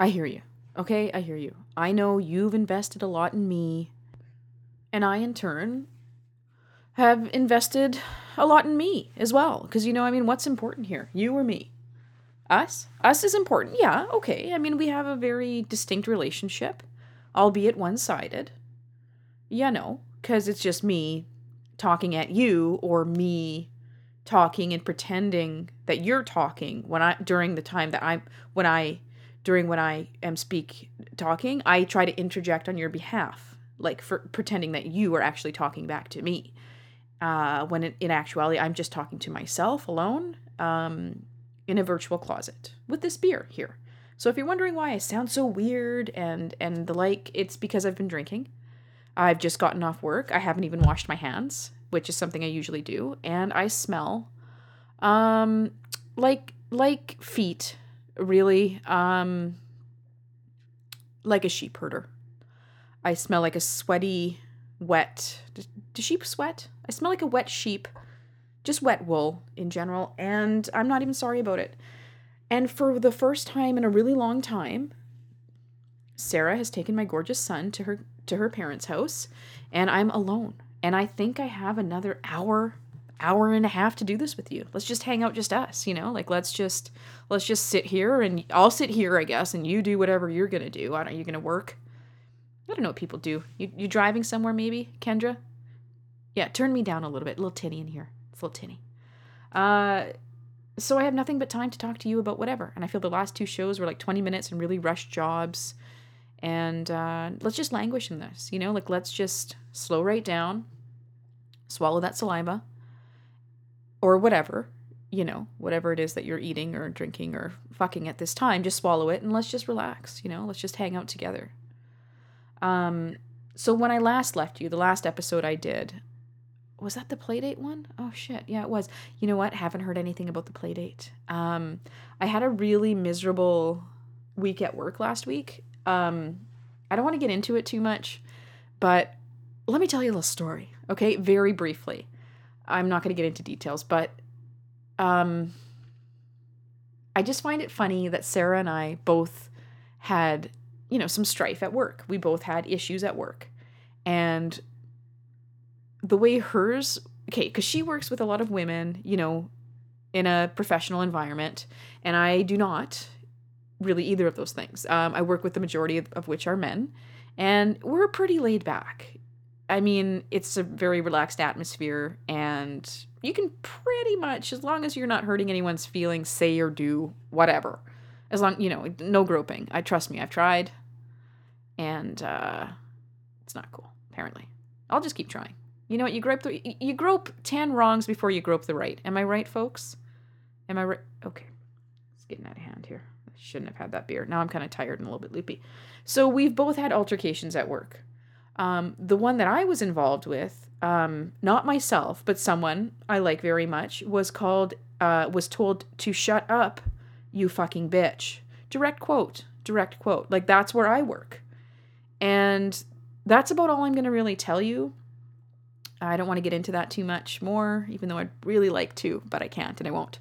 I hear you. Okay, I hear you. I know you've invested a lot in me, and I, in turn, have invested a lot in me as well. Because, you know, I mean, what's important here? You or me? Us? Us is important. Yeah, okay. I mean, we have a very distinct relationship, albeit one sided. Yeah, no, because it's just me talking at you or me talking and pretending that you're talking when I during the time that I'm when I during when I am speak talking, I try to interject on your behalf, like for pretending that you are actually talking back to me. Uh, when in, in actuality, I'm just talking to myself alone um, in a virtual closet with this beer here. So if you're wondering why I sound so weird and and the like, it's because I've been drinking. I've just gotten off work. I haven't even washed my hands, which is something I usually do, and I smell um like like feet really um like a sheep herder. I smell like a sweaty, wet. Do, sheep sweat? I smell like a wet sheep, just wet wool in general, and I'm not even sorry about it. And for the first time in a really long time, Sarah has taken my gorgeous son to her to her parents' house, and I'm alone. And I think I have another hour hour and a half to do this with you. Let's just hang out just us, you know? Like let's just let's just sit here and I'll sit here, I guess, and you do whatever you're going to do. I don't you going to work? I don't know what people do. You you driving somewhere maybe, Kendra? Yeah, turn me down a little bit. A little tinny in here. It's a little tinny. Uh so I have nothing but time to talk to you about whatever. And I feel the last two shows were like 20 minutes and really rushed jobs. And uh, let's just languish in this, you know, like let's just slow right down, swallow that saliva, or whatever, you know, whatever it is that you're eating or drinking or fucking at this time, just swallow it and let's just relax, you know, let's just hang out together. Um, so when I last left you, the last episode I did, was that the playdate one? Oh shit, yeah, it was. You know what? Haven't heard anything about the playdate. Um, I had a really miserable week at work last week. Um, I don't want to get into it too much, but let me tell you a little story, okay? Very briefly. I'm not going to get into details, but um, I just find it funny that Sarah and I both had, you know, some strife at work. We both had issues at work. And the way hers, okay, because she works with a lot of women, you know, in a professional environment, and I do not really either of those things. Um, I work with the majority of, of which are men, and we're pretty laid back. I mean, it's a very relaxed atmosphere, and you can pretty much, as long as you're not hurting anyone's feelings, say or do whatever. As long, you know, no groping. I trust me, I've tried, and uh, it's not cool. Apparently, I'll just keep trying. You know what? You grope the you grope ten wrongs before you grope the right. Am I right, folks? Am I right? Okay, it's getting out of hand here. I shouldn't have had that beer. Now I'm kind of tired and a little bit loopy. So we've both had altercations at work. Um, the one that I was involved with, um, not myself, but someone I like very much, was called, uh, was told to shut up, you fucking bitch. Direct quote, direct quote. Like that's where I work. And that's about all I'm going to really tell you. I don't want to get into that too much more, even though I'd really like to, but I can't and I won't.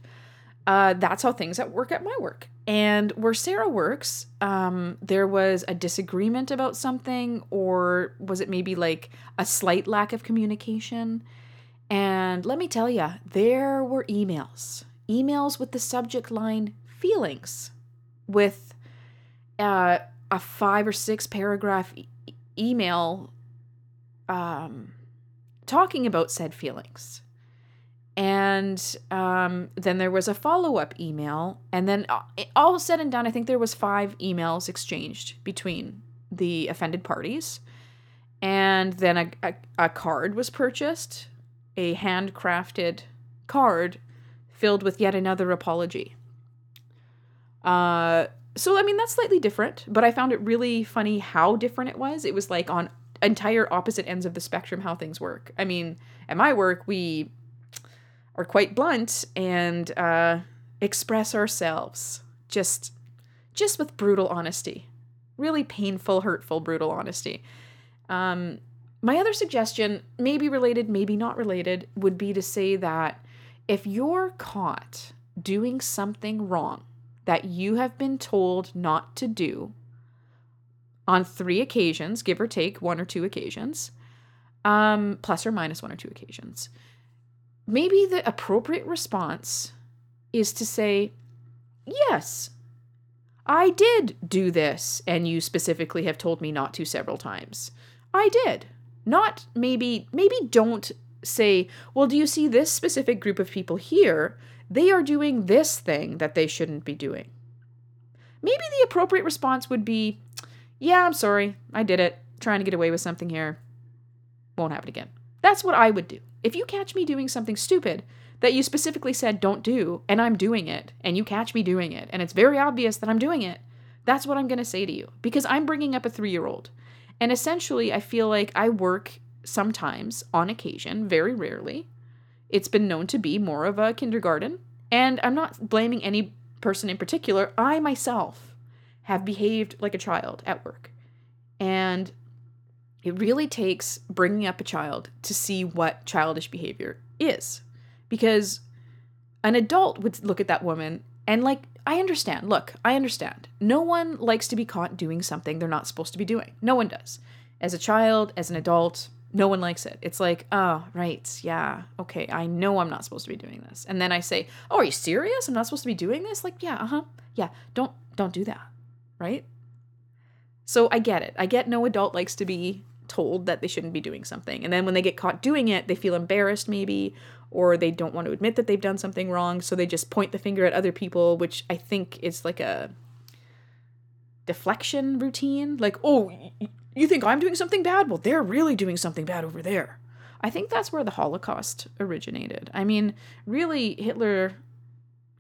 Uh, that's how things at work at my work. And where Sarah works, um, there was a disagreement about something, or was it maybe like a slight lack of communication? And let me tell you, there were emails, emails with the subject line feelings, with uh, a five or six paragraph e- email um, talking about said feelings. And um, then there was a follow up email. And then, uh, all said and done, I think there was five emails exchanged between the offended parties. And then a, a, a card was purchased, a handcrafted card filled with yet another apology. Uh, so, I mean, that's slightly different, but I found it really funny how different it was. It was like on entire opposite ends of the spectrum how things work. I mean, at my work, we are quite blunt and uh, express ourselves. Just just with brutal honesty. Really painful hurtful brutal honesty. Um, my other suggestion maybe related maybe not related would be to say that if you're caught doing something wrong that you have been told not to do on three occasions, give or take one or two occasions, um, plus or minus one or two occasions, maybe the appropriate response is to say, Yes, I did do this, and you specifically have told me not to several times. I did. Not maybe, maybe don't say, Well, do you see this specific group of people here? They are doing this thing that they shouldn't be doing. Maybe the appropriate response would be, Yeah, I'm sorry. I did it. Trying to get away with something here. Won't happen again. That's what I would do. If you catch me doing something stupid that you specifically said don't do, and I'm doing it, and you catch me doing it, and it's very obvious that I'm doing it, that's what I'm going to say to you because I'm bringing up a three year old. And essentially, I feel like I work sometimes, on occasion, very rarely. It's been known to be more of a kindergarten. And I'm not blaming any person in particular. I myself have behaved like a child at work. And it really takes bringing up a child to see what childish behavior is. Because an adult would look at that woman and, like, I understand. Look, I understand. No one likes to be caught doing something they're not supposed to be doing. No one does. As a child, as an adult, no one likes it. It's like, oh, right, yeah, okay, I know I'm not supposed to be doing this. And then I say, oh, are you serious? I'm not supposed to be doing this? Like, yeah, uh-huh. Yeah, don't don't do that. Right? So I get it. I get no adult likes to be told that they shouldn't be doing something. And then when they get caught doing it, they feel embarrassed maybe, or they don't want to admit that they've done something wrong, so they just point the finger at other people, which I think is like a deflection routine. Like, oh, you think I'm doing something bad? Well, they're really doing something bad over there. I think that's where the Holocaust originated. I mean, really, Hitler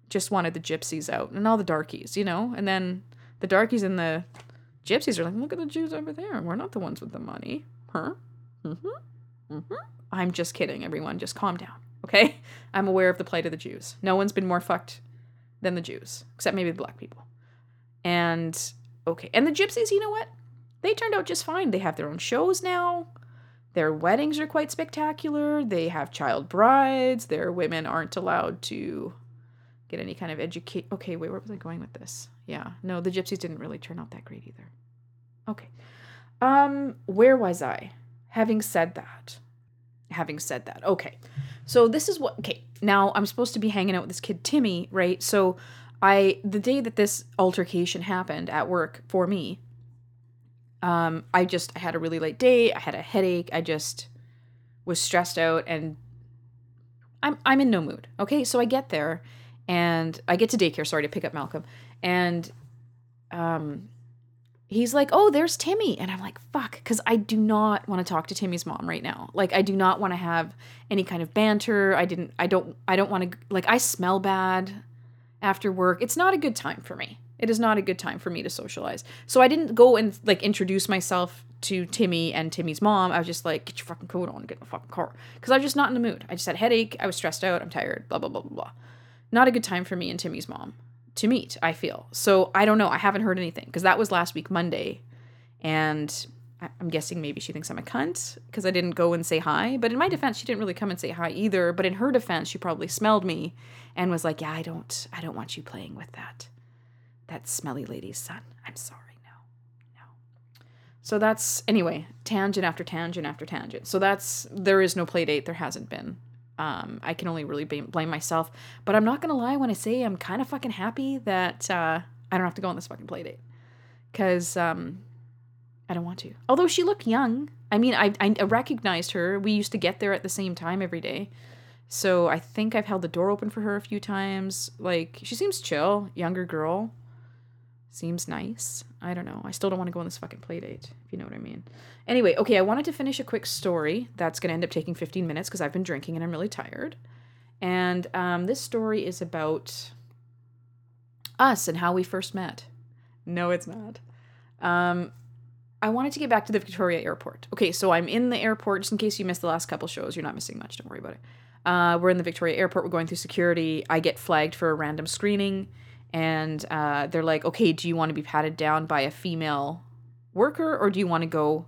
just wanted the gypsies out and all the darkies, you know? And then the darkies and the gypsies are like, look at the Jews over there. We're not the ones with the money. Huh? Mm-hmm. Mm-hmm. I'm just kidding, everyone. Just calm down. Okay? I'm aware of the plight of the Jews. No one's been more fucked than the Jews, except maybe the black people. And okay. And the gypsies, you know what? They turned out just fine. They have their own shows now. Their weddings are quite spectacular. They have child brides. Their women aren't allowed to get any kind of educate. Okay, wait, where was I going with this? Yeah, no, the gypsies didn't really turn out that great either. Okay. Um, where was I? Having said that, having said that, okay. So this is what okay, now I'm supposed to be hanging out with this kid Timmy, right? So I the day that this altercation happened at work for me, um, I just I had a really late day, I had a headache, I just was stressed out and I'm I'm in no mood. Okay, so I get there and I get to daycare, sorry to pick up Malcolm, and um he's like, "Oh, there's Timmy." And I'm like, "Fuck," cuz I do not want to talk to Timmy's mom right now. Like I do not want to have any kind of banter. I didn't I don't I don't want to like I smell bad after work. It's not a good time for me. It is not a good time for me to socialize. So I didn't go and like introduce myself to Timmy and Timmy's mom. I was just like, "Get your fucking coat on, get in the fucking car," cuz I was just not in the mood. I just had headache. I was stressed out. I'm tired. Blah blah blah blah blah. Not a good time for me and Timmy's mom to meet, I feel. So I don't know. I haven't heard anything because that was last week, Monday. And I'm guessing maybe she thinks I'm a cunt because I didn't go and say hi. But in my defense, she didn't really come and say hi either. But in her defense, she probably smelled me and was like, "Yeah, I don't, I don't want you playing with that, that smelly lady's son. I'm sorry, no, no." So that's anyway, tangent after tangent after tangent. So that's there is no play date. There hasn't been. Um, I can only really blame myself. But I'm not gonna lie when I say I'm kind of fucking happy that uh, I don't have to go on this fucking play date, because um, I don't want to. Although she looked young. I mean, I I recognized her. We used to get there at the same time every day. So I think I've held the door open for her a few times. Like she seems chill, younger girl. Seems nice. I don't know. I still don't want to go on this fucking play date, if you know what I mean. Anyway, okay, I wanted to finish a quick story that's going to end up taking 15 minutes because I've been drinking and I'm really tired. And um, this story is about us and how we first met. No, it's not. Um, I wanted to get back to the Victoria Airport. Okay, so I'm in the airport. Just in case you missed the last couple shows, you're not missing much. Don't worry about it. Uh, we're in the Victoria Airport. We're going through security. I get flagged for a random screening and uh, they're like, okay, do you want to be patted down by a female worker or do you want to go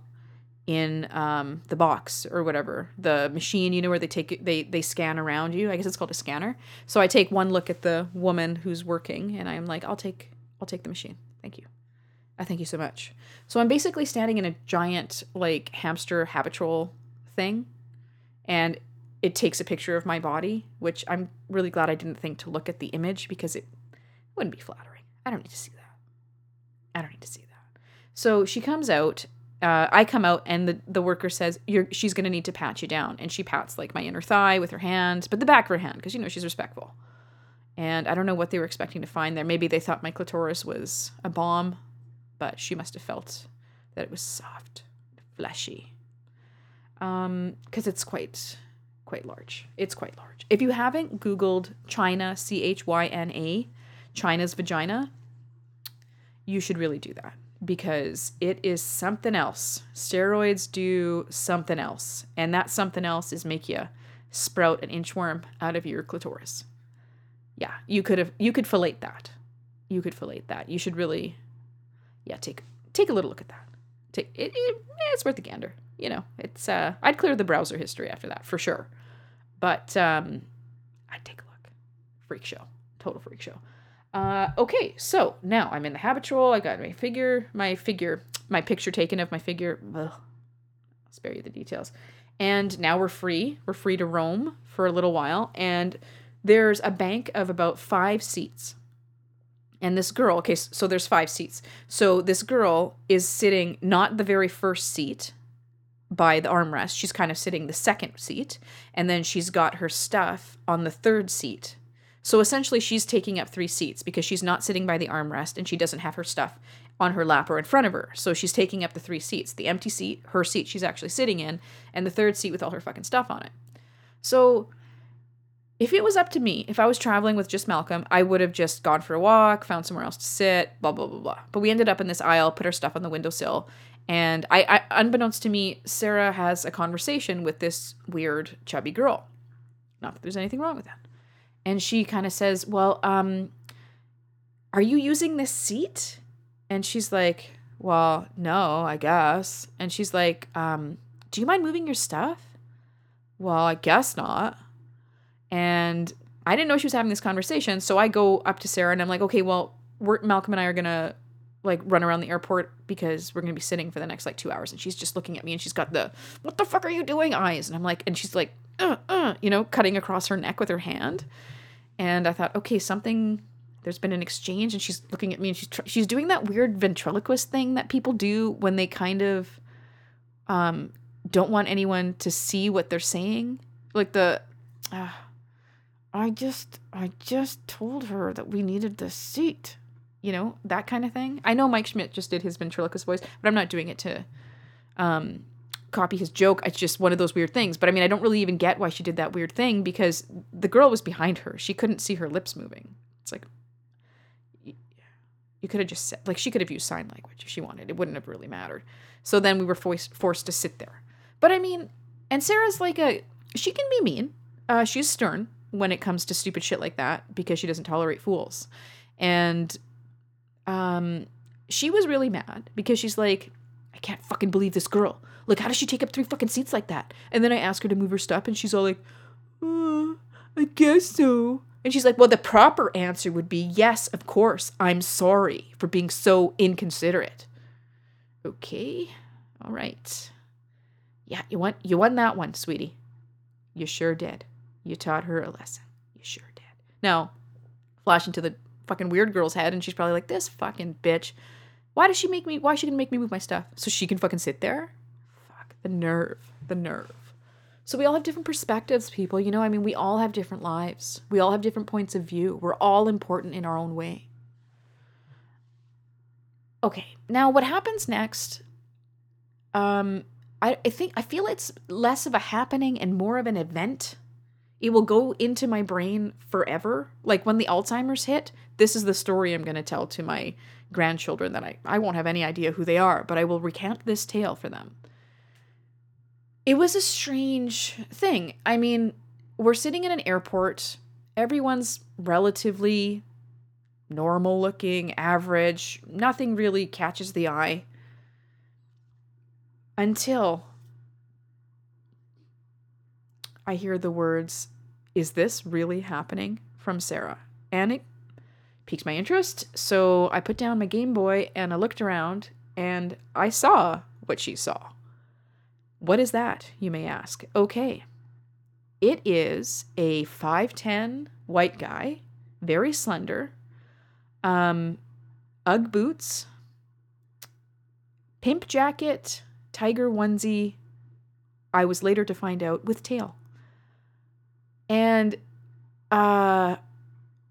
in um, the box or whatever the machine you know where they take they they scan around you? I guess it's called a scanner. So i take one look at the woman who's working and i'm like i'll take i'll take the machine. Thank you. I thank you so much. So i'm basically standing in a giant like hamster Habitrail thing and it takes a picture of my body which i'm really glad i didn't think to look at the image because it wouldn't be flattering. I don't need to see that. I don't need to see that. So she comes out uh, I come out and the, the worker says she's gonna need to pat you down. And she pats like my inner thigh with her hand but the back of her hand because you know she's respectful. And I don't know what they were expecting to find there. Maybe they thought my clitoris was a bomb but she must have felt that it was soft fleshy. Um because it's quite quite large. It's quite large. If you haven't googled Chyna, c-h-y-n-a Chyna's vagina you should really do that because it is something else. Steroids do something else, and that something else is make you sprout an inchworm out of your clitoris. Yeah, you could have you could fillet that. You could fillet that. You should really, yeah, take take a little look at that. Take it, it it's worth a gander. You know, it's uh, I'd clear the browser history after that for sure, but um, I'd take a look. Freak show, total freak show. Uh, okay, so now I'm in the Habitrail. I got my figure, my figure, my picture taken of my figure. Ugh. I'll spare you the details. And now we're free. We're free to roam for a little while. And there's a bank of about five seats. And this girl, okay, so there's five seats. So this girl is sitting not the very first seat by the armrest. She's kind of sitting the second seat. And then she's got her stuff on the third seat so essentially, she's taking up three seats because she's not sitting by the armrest and she doesn't have her stuff on her lap or in front of her. So she's taking up the three seats the empty seat, her seat she's actually sitting in, and the third seat with all her fucking stuff on it. So if it was up to me, if I was traveling with just Malcolm, I would have just gone for a walk, found somewhere else to sit, blah, blah, blah, blah. But we ended up in this aisle, put our stuff on the windowsill. And I, I unbeknownst to me, Sarah has a conversation with this weird, chubby girl. Not that there's anything wrong with that and she kind of says, "Well, um are you using this seat?" And she's like, "Well, no, I guess." And she's like, um, "Do you mind moving your stuff?" Well, I guess not. And I didn't know she was having this conversation, so I go up to Sarah and I'm like, "Okay, well, Malcolm and I are to like run around the airport because we're to be sitting for the next like 2 hours." And she's just looking at me and she's got the "What the fuck are you doing?" eyes. And I'm like and she's like, uh, uh, you know, cutting across her neck with her hand. And I thought, okay, something. There's been an exchange, and she's looking at me, and she's tr- she's doing that weird ventriloquist thing that people do when they kind of um, don't want anyone to see what they're saying, like the. Uh, I just I just told her that we needed the seat. You know, that kind of thing. I know Mike Schmidt just did his ventriloquist voice, but I'm not doing it to um copy his joke. It's just one of those weird things. But I mean, I don't really even get why she did that weird thing because the girl was behind her. She couldn't see her lips moving. It's like you could have just said like she could have used sign language if she wanted. It wouldn't have really mattered. So then we were forced forced to sit there. But I mean, and Sarah's like a she can be mean. Uh, she's stern when it comes to stupid shit like that because she doesn't tolerate fools. And um she was really mad because she's like can't fucking believe this girl. Like, how does she take up three fucking seats like that? And then I ask her to move her stuff, and she's all like, uh, I guess so. And she's like, Well, the proper answer would be yes, of course. I'm sorry for being so inconsiderate. Okay. All right. Yeah, you won you won that one, sweetie. You sure did. You taught her a lesson. You sure did. Now, flash into the fucking weird girl's head, and she's probably like, This fucking bitch. Why does she make me why is she gonna make me move my stuff? So she can fucking sit there? Fuck the nerve, the nerve. So we all have different perspectives, people. You know, I mean, we all have different lives. We all have different points of view. We're all important in our own way. Okay, now what happens next? Um, I, I think I feel it's less of a happening and more of an event. It will go into my brain forever. Like when the Alzheimer's hit, this is the story I'm going to tell to my grandchildren that I, I won't have any idea who they are, but I will recount this tale for them it was a strange thing. I mean, we're sitting in an airport, everyone's relatively normal looking, average, nothing really catches the eye. Until I hear the words, Is this really happening? from Sarah. And it piqued my interest. So I put down my Game Boy and I looked around and I saw what she saw. What is that, you may ask? Okay. It is a 5'10 white guy, very slender, um, Ugg boots, pimp jacket, tiger onesie. I was later to find out with tail. And uh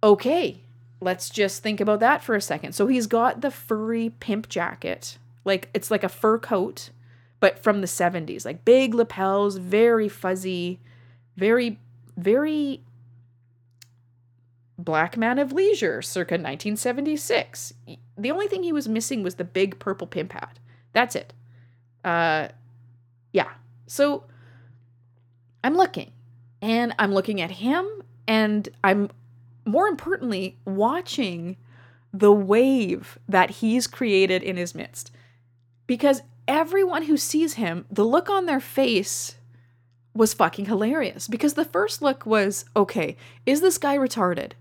okay, let's just think about that for a second. So he's got the furry pimp jacket. Like it's like a fur coat, but from the 70s. Like big lapels, very fuzzy, very very Black Man of Leisure circa 1976. The only thing he was missing was the big purple pimp hat. That's it. Uh yeah. So I'm looking and I'm looking at him and I'm more importantly watching the wave that he's created in his midst. Because everyone who sees him, the look on their face was fucking hilarious. Because the first look was okay, is this guy retarded?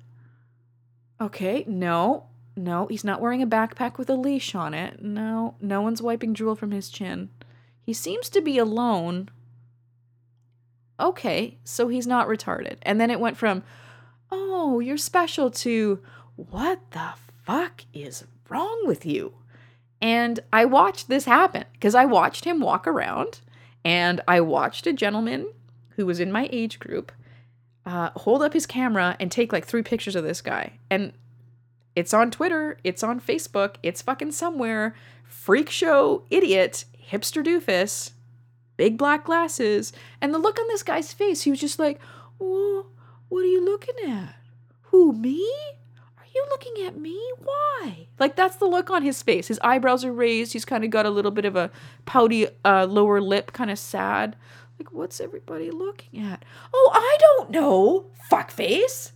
Okay, no, no, he's not wearing a backpack with a leash on it. No, no one's wiping drool from his chin. He seems to be alone okay, so he's not retarded. And then it went from, oh, you're special to, what the fuck is wrong with you? And I watched this happen because I watched him walk around and I watched a gentleman who was in my age group uh, hold up his camera and take like three pictures of this guy. And it's on Twitter, it's on Facebook, it's fucking somewhere. Freak show idiot, hipster doofus big black glasses, and the look on this guy's face, he was just like, oh, what are you looking at? Who, me? Are you looking at me? Why? Like, that's the look on his face. His eyebrows are raised. He's kind of got a little bit of a pouty uh, lower lip, kind of sad. Like, what's everybody looking at? Oh, I don't know, fuckface.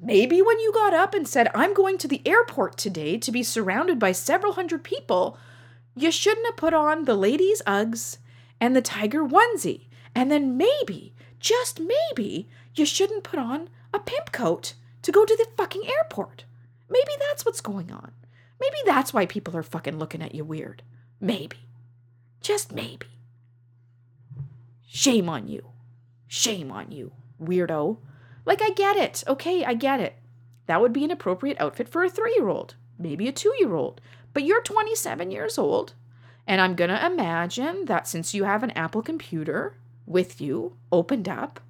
Maybe when you got up and said, I'm going to the airport today to be surrounded by several hundred people, you shouldn't have put on the ladies' Uggs and the tiger onesie. And then maybe, just maybe, you shouldn't put on a pimp coat to go to the fucking airport. Maybe that's what's going on. Maybe that's why people are fucking looking at you weird. Maybe. Just maybe. Shame on you. Shame on you, weirdo. Like, I get it. Okay, I get it. That would be an appropriate outfit for a three year old, maybe a two year old. But you're 27 years old and I'm going to imagine that since you have an Apple computer with you, opened up,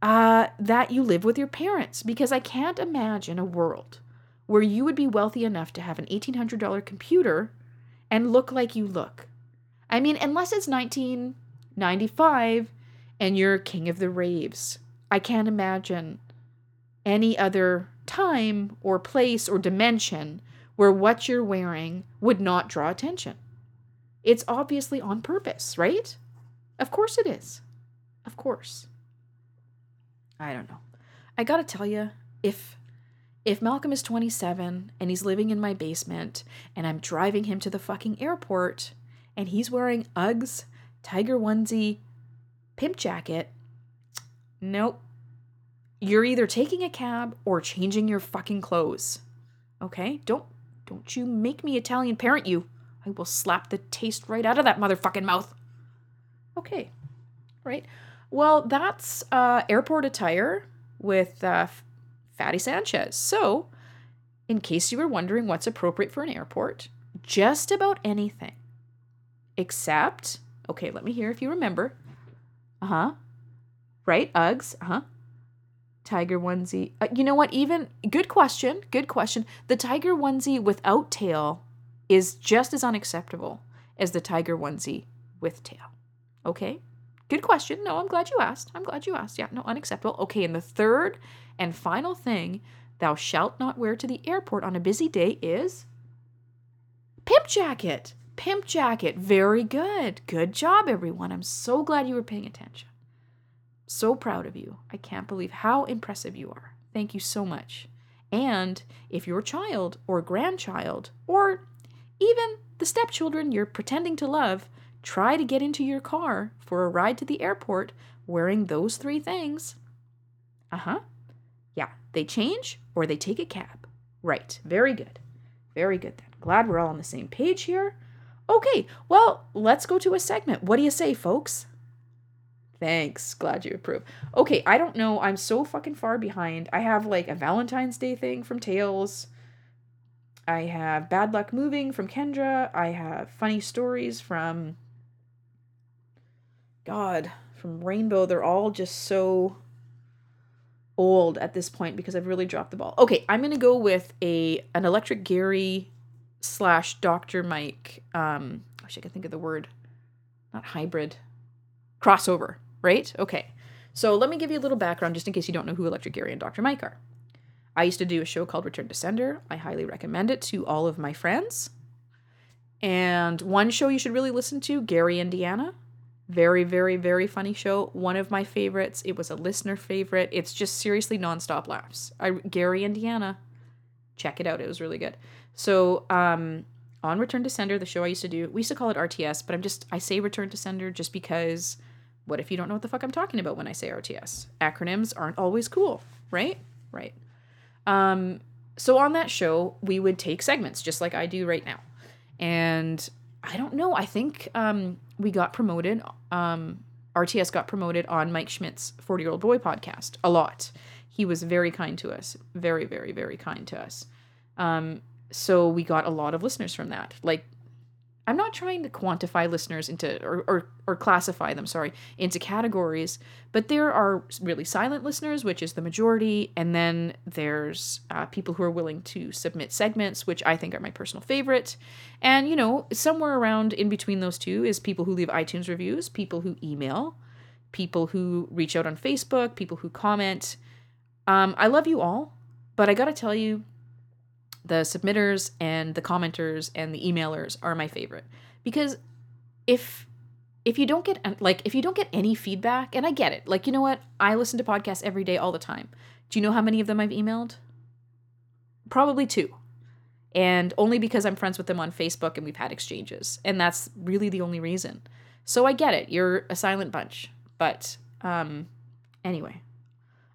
uh, that you live with your parents because I can't imagine a world where you would be wealthy enough to have an $1,800 computer and look like you look. I mean, unless it's 1995 and you're king of the raves. I can't imagine any other time or place or dimension where what you're wearing would not draw attention. It's obviously on purpose, right? Of course it is. Of course. I don't know. I got to tell you, if if Malcolm is 27 and he's living in my basement and I'm driving him to the fucking airport and he's wearing Uggs, tiger onesie, pimp jacket, nope. You're either taking a cab or changing your fucking clothes. Okay? Don't don't you make me Italian parent you. I will slap the taste right out of that motherfucking mouth. Okay. Right. Well, that's uh, airport attire with uh, Fatty Sanchez. So, in case you were wondering what's appropriate for an airport, just about anything. Except, okay, let me hear if you remember. Uh huh. Right? Uggs. Uh huh. Tiger onesie. Uh, you know what? Even, good question. Good question. The tiger onesie without tail is just as unacceptable as the tiger onesie with tail. Okay? Good question. No, I'm glad you asked. I'm glad you asked. Yeah, no, unacceptable. Okay, and the third and final thing thou shalt not wear to the airport on a busy day is pimp jacket. Pimp jacket. Very good. Good job, everyone. I'm so glad you were paying attention. So proud of you. I can't believe how impressive you are. Thank you so much. And if your child or grandchild or even the stepchildren you're pretending to love try to get into your car for a ride to the airport wearing those three things. Uh huh. Yeah, they change or they take a cab. Right. Very good. Very good then. Glad we're all on the same page here. Okay, well, let's go to a segment. What do you say, folks? Thanks. Glad you approve. Okay, I don't know. I'm so fucking far behind. I have like a Valentine's Day thing from Tails. I have Bad Luck Moving from Kendra. I have Funny Stories from God, from Rainbow. They're all just so old at this point because I've really dropped the ball. Okay, I'm gonna go with a an Electric Gary slash Dr. Mike. Um, I wish I could think of the word. Not hybrid. Crossover right? Okay. So let me give you a little background just in case you don't know who Electric Gary and Dr. Mike are. I used to do a show called Return to Sender. I highly recommend it to all of my friends. And one show you should really listen to, Gary Indiana. Very, very, very funny show. One of my favorites. It was a listener favorite. It's just seriously nonstop laughs. I, Gary Indiana. Check it out. It was really good. So, um, on Return to Sender, the show I used to do, we used to call it RTS, but I'm just, I say Return to Sender just because what if you don't know what the fuck I'm talking about when I say RTS? Acronyms aren't always cool, right? Right. Um, so on that show, we would take segments just like I do right now. And I don't know, I think um, we got promoted. Um, RTS got promoted on Mike Schmidt's 40 Year Old Boy podcast a lot. He was very kind to us, very, very, very kind to us. Um, so we got a lot of listeners from that. Like I'm not trying to quantify listeners into or, or or classify them, sorry, into categories, but there are really silent listeners, which is the majority, and then there's uh, people who are willing to submit segments, which I think are my personal favorite, and you know somewhere around in between those two is people who leave iTunes reviews, people who email, people who reach out on Facebook, people who comment. Um, I love you all, but I gotta tell you, the submitters and the commenters and the emailers are my favorite. Because if if you don't get like if you don't get any feedback and i get it like you know what? I listen to podcasts every day all the time. Do you know how many of them i've emailed? Probably two. And only because i'm friends with them on facebook and we've had exchanges. And that's really the only reason. So i get it. You're a silent bunch. But um anyway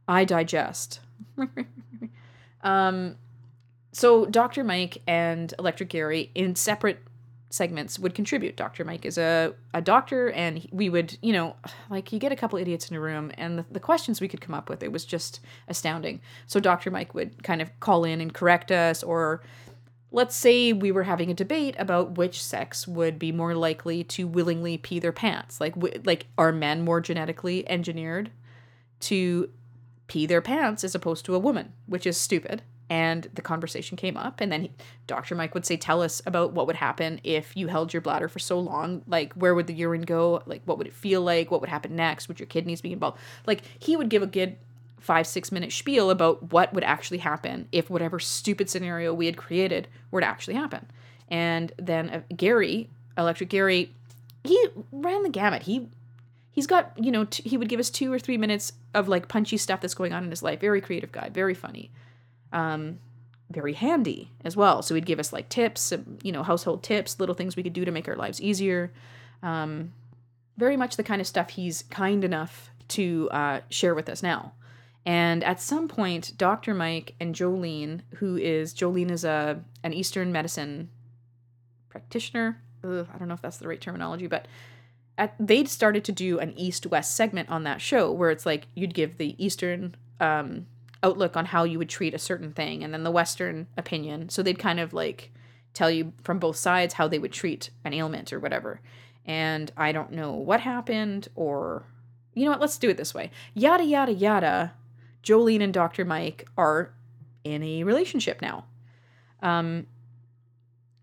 i digest. Um so Dr. Mike and Electric Gary in separate segments would contribute. Dr. Mike is a, a doctor, and we would, you know, like you get a couple idiots in a room, and the, the questions we could come up with, it was just astounding. So Dr. Mike would kind of call in and correct us, or let's say we were having a debate about which sex would be more likely to willingly pee their pants. Like, like are men more genetically engineered to pee their pants as opposed to a woman, which is stupid and the conversation came up and then he, dr mike would say tell us about what would happen if you held your bladder for so long. Like where would the urine go? Like what would it feel like? What would happen next? Would your kidneys be involved? Like he would give a good five six minute spiel about what would actually happen if whatever stupid scenario we had created were to actually happen. And then uh, gary electric gary he ran the gamut. He he's got you know t- he would give us two or three minutes of like punchy stuff that's going on in his life. Very creative guy very funny um, very handy as well. So he'd give us like tips, you know, household tips, little things we could do to make our lives easier. Um, very much the kind of stuff he's kind enough to uh, share with us now. And at some point, Dr. Mike and Jolene, who is Jolene is a an Eastern medicine practitioner. Ugh, I don't know if that's the right terminology, but at, they'd started to do an East West segment on that show where it's like you'd give the Eastern um, outlook on how you would treat a certain thing and then the western opinion. So they'd kind of like tell you from both sides how they would treat an ailment or whatever. And i don't know what happened or you know what let's do it this way. Yada yada yada jolene and dr mike are in a relationship now. Um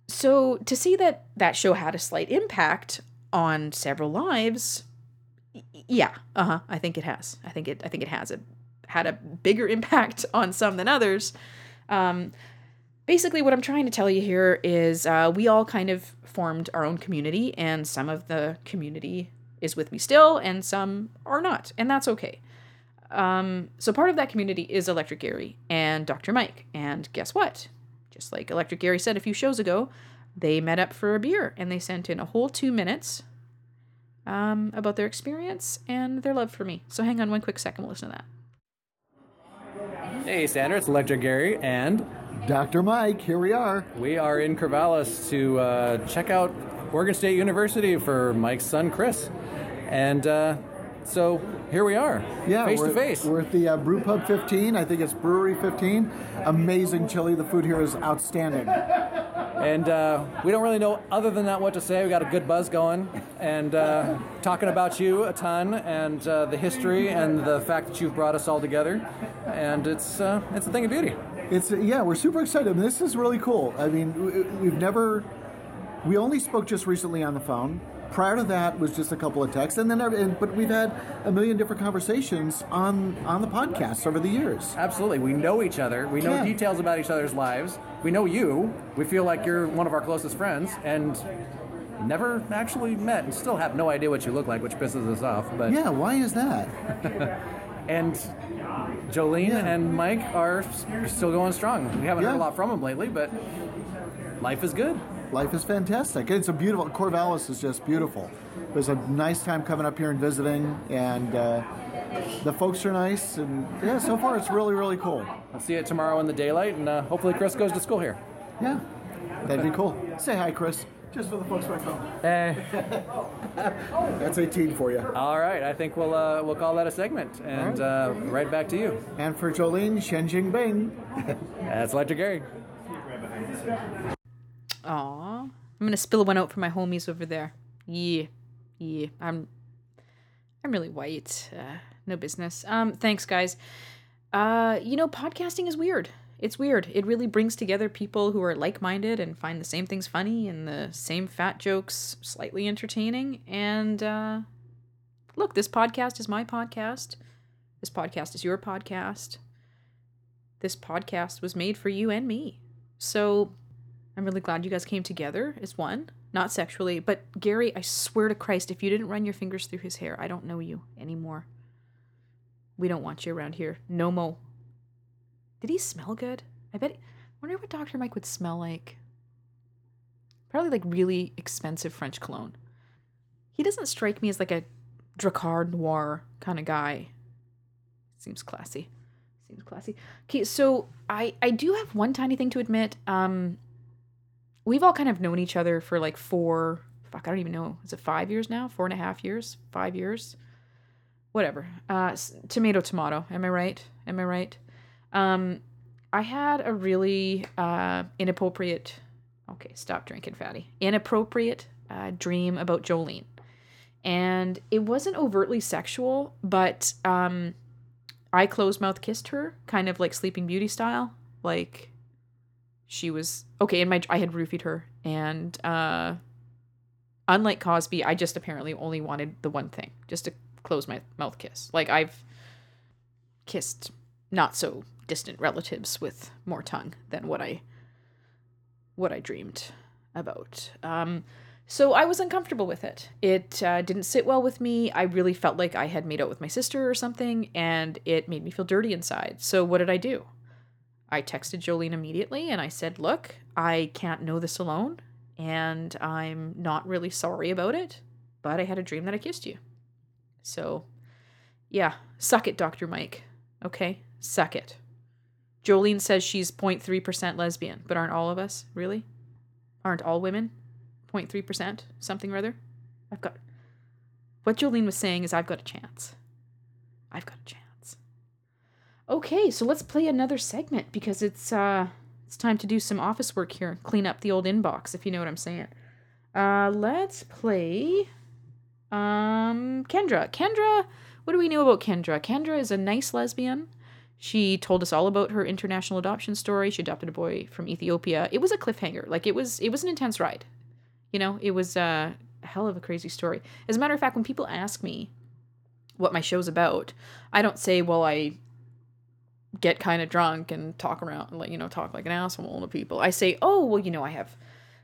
so to see that that show had a slight impact on several lives yeah uh-huh i think it has. I think it i think it has. A had a bigger impact on some than others. Um, basically, what I'm trying to tell you here is uh, we all kind of formed our own community, and some of the community is with me still, and some are not, and that's okay. Um, so part of that community is Electric Gary and Dr. Mike, and guess what? Just like Electric Gary said a few shows ago, they met up for a beer and they sent in a whole two minutes um, about their experience and their love for me. So hang on one quick second, we'll listen to that. Hey, Sandra, it's Electric Gary, and Dr. Mike, here we are. we are in Corvallis to uh, check out Oregon State University for Mike's son, Chris. And uh, so here we are, Yeah, face to face. We're at the uh, Brew Pub 15. I think it's Brewery 15. Amazing chili. The food here is outstanding. And uh, we don't really know, other than that, what to say. We got a good buzz going, and uh, talking about you a ton, and uh, the history, and the fact that you've brought us all together. And it's uh, it's a thing of beauty. It's yeah, we're super excited. This is really cool. I mean, we've never, we only spoke just recently on the phone. Prior to that was just a couple of texts, and then and, but we've had a million different conversations on on the podcast over the years. Absolutely, we know each other. We know Yeah. details about each other's lives. We know you. We feel like you're one of our closest friends, and never actually met, and still have no idea what you look like, which pisses us off. But Yeah, why is that? and Jolene Yeah. and Mike are still going strong. We haven't heard a lot from them lately, but life is good. Life is fantastic. It's a beautiful. Corvallis is just beautiful. It was a nice time coming up here and visiting, and uh, the folks are nice. And yeah, so far it's really really cool. I'll see you tomorrow in the daylight, and uh, hopefully Chris goes to school here. Yeah, that'd be cool. Say hi, Chris. Just for the folks by phone. Hey. That's 18 for you. All right, I think we'll uh, we'll call that a segment, and uh, right back to you. And for Jolene, Shen Jing Bing. That's Electric Gary. Aw. I'm gonna spill one out for my homies over there. Yeah. Yeah. I'm I'm really white. Uh, no business. Um, thanks guys. Uh, you know, podcasting is weird. It's weird. It really brings together people who are like-minded and find the same things funny and the same fat jokes slightly entertaining. And uh look, this podcast is my podcast. This podcast is your podcast. This podcast was made for you and me. So I'm really glad you guys came together as one. Not sexually, but Gary, I swear to Christ, if you didn't run your fingers through his hair, I don't know you anymore. We don't want you around here. No mo. Did he smell good? I bet. wonder what Dr. Mike would smell like. Probably like really expensive French cologne. He doesn't strike me as like a Drakkar Noir kind of guy. Seems classy. Seems classy. Okay, so I I do have one tiny thing to admit. Um, we've all kind of known each other for like four. Fuck, I don't even know. Is it five years now? Four and a half years? Five years? Whatever. Uh, tomato, tomato. Am I right? Am I right? Um, I had a really uh inappropriate. Okay, stop drinking, fatty. Inappropriate uh, dream about Jolene, and it wasn't overtly sexual, but um, I closed mouth kissed her, kind of like Sleeping Beauty style. Like she was okay. And my I had roofied her, and uh, unlike Cosby, I just apparently only wanted the one thing, just to close my mouth kiss. Like I've kissed not so distant relatives with more tongue than what I what I dreamed about. Um, so I was uncomfortable with it. It uh, didn't sit well with me. I really felt like I had made out with my sister or something, and it made me feel dirty inside. So what did I do? I texted Jolene immediately and I said, Look, I can't know this alone, and I'm not really sorry about it, but I had a dream that I kissed you. So, yeah, suck it, Dr. Mike. Okay? Suck it. Jolene says she's 0.3% lesbian, but aren't all of us, really? Aren't all women 0.3%? Something or other? I've got. What Jolene was saying is, I've got a chance. I've got a chance. Okay, so let's play another segment because it's uh it's time to do some office work here. Clean up the old inbox, if you know what I'm saying. Uh let's play um Kendra. Kendra, what do we know about Kendra? Kendra is a nice lesbian. She told us all about her international adoption story. She adopted a boy from Ethiopia. It was a cliffhanger. Like it was it was an intense ride. You know, it was uh, a hell of a crazy story. As a matter of fact, when people ask me what my show's about, I don't say, well, I get kind of drunk and talk around, and like, you know, talk like an asshole to people. I say, oh, well, you know, I have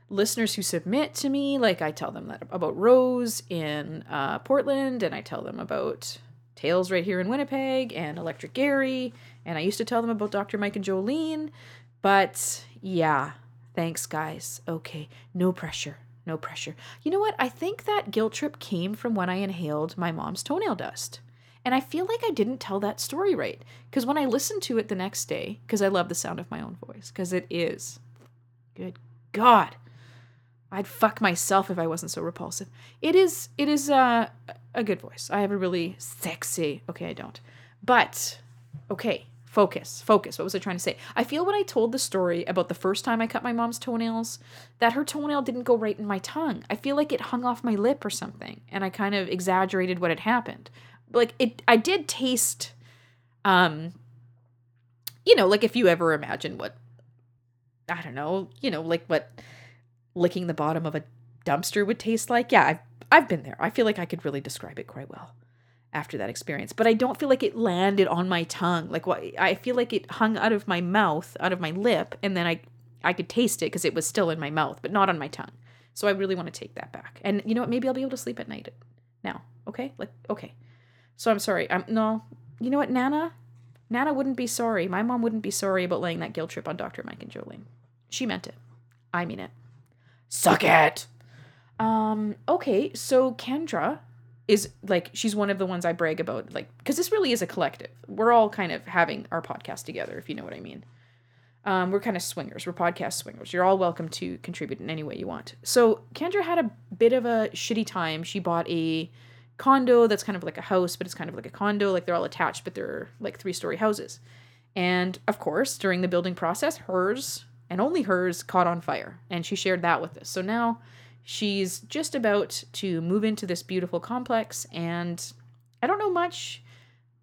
listeners who submit to me. Like, I tell them that about Rose in uh, Portland, and I tell them about Tales right here in Winnipeg and Electric Gary. And I used to tell them about Dr. Mike and Jolene. But yeah, thanks, guys. Okay, no pressure. no pressure. You know what? I think that guilt trip came from when I inhaled my mom's toenail dust. And I feel like I didn't tell that story right. Because when I listened to it the next day, because I love the sound of my own voice, because it is. Good God. I'd fuck myself if I wasn't so repulsive. It is it is uh, a good voice. I have a really sexy. Okay, I don't. But okay, focus, focus. What was I trying to say? I feel when I told the story about the first time I cut my mom's toenails, that her toenail didn't go right in my tongue. I feel like it hung off my lip or something, and I kind of exaggerated what had happened. Like it I did taste um you know, like if you ever imagine what I don't know, you know, like what licking the bottom of a dumpster would taste like. Yeah, I've I've been there. I feel like I could really describe it quite well after that experience. But I don't feel like it landed on my tongue. Like what I feel like it hung out of my mouth, out of my lip, and then I I could taste it because it was still in my mouth, but not on my tongue. So I really want to take that back. And you know what? Maybe I'll be able to sleep at night now. Okay? Like okay. So I'm sorry. I'm no. You know what, Nana? Nana wouldn't be sorry. My mom wouldn't be sorry about laying that guilt trip on Dr. Mike and Jolene. She meant it. I mean it. Suck it. Um, okay, so Kendra is like she's one of the ones I brag about, like because this really is a collective. We're all kind of having our podcast together, if you know what I mean. Um, we're kind of swingers. We're podcast swingers. You're all welcome to contribute in any way you want. So Kendra had a bit of a shitty time. She bought a condo that's kind of like a house, but it's kind of like a condo. Like they're all attached, but they're like three story houses. And of course, during the building process, hers and only hers caught on fire. And she shared that with us. So now she's just about to move into this beautiful complex. And I don't know much,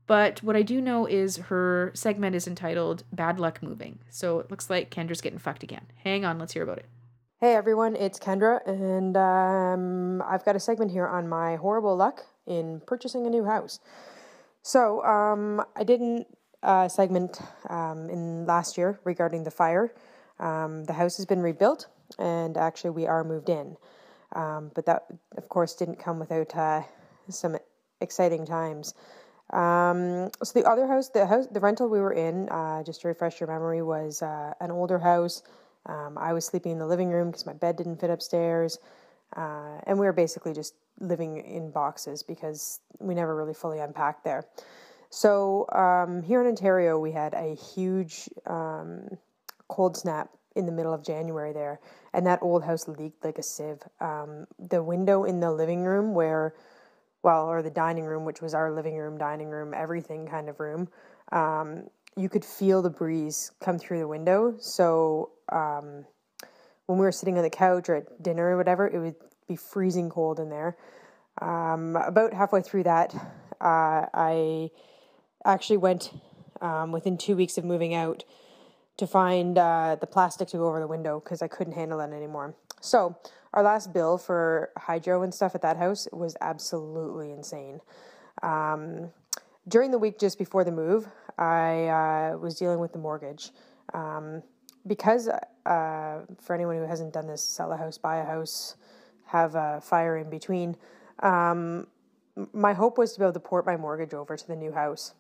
but what I do know is her segment is entitled Bad Luck Moving. So it looks like Kendra's getting fucked again. Hang on, let's hear about it. Hey everyone, it's Kendra, and um, I've got a segment here on my horrible luck in purchasing a new house. So um, I did a uh, segment um, in last year regarding the fire. Um, the house has been rebuilt, and actually we are moved in. Um, but that, of course, didn't come without uh, some exciting times. Um, so the other house, the house, the rental we were in, uh, just to refresh your memory, was uh, an older house. Um, I was sleeping in the living room because my bed didn't fit upstairs, uh, and we were basically just living in boxes because we never really fully unpacked there. So um, here in Ontario, we had a huge um, cold snap in the middle of January there, and that old house leaked like a sieve. Um, the window in the living room, where, well, or the dining room, which was our living room, dining room, everything kind of room, um, you could feel the breeze come through the window. So um, when we were sitting on the couch or at dinner or whatever, it would be freezing cold in there. Um, about halfway through that, uh, I actually went um, within two weeks of moving out to find uh, the plastic to go over the window because I couldn't handle it anymore. So our last bill for hydro and stuff at that house was absolutely insane. Um, during the week just before the move, I uh, was dealing with the mortgage. Um, because, uh, for anyone who hasn't done this, sell a house, buy a house, have a fire in between, um, my hope was to be able to port my mortgage over to the new house.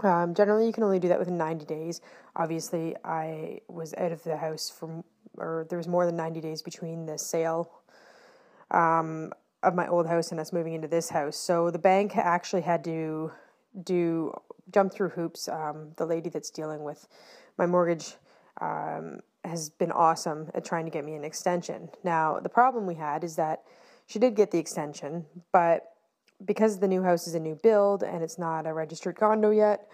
Um, generally, you can only do that within 90 days. Obviously, I was out of the house from, or there was more than 90 days between the sale um, of my old house and us moving into this house. So the bank actually had to do jump through hoops. Um, the lady that's dealing with my mortgage um, has been awesome at trying to get me an extension. Now, the problem we had is that she did get the extension, but because the new house is a new build and it's not a registered condo yet,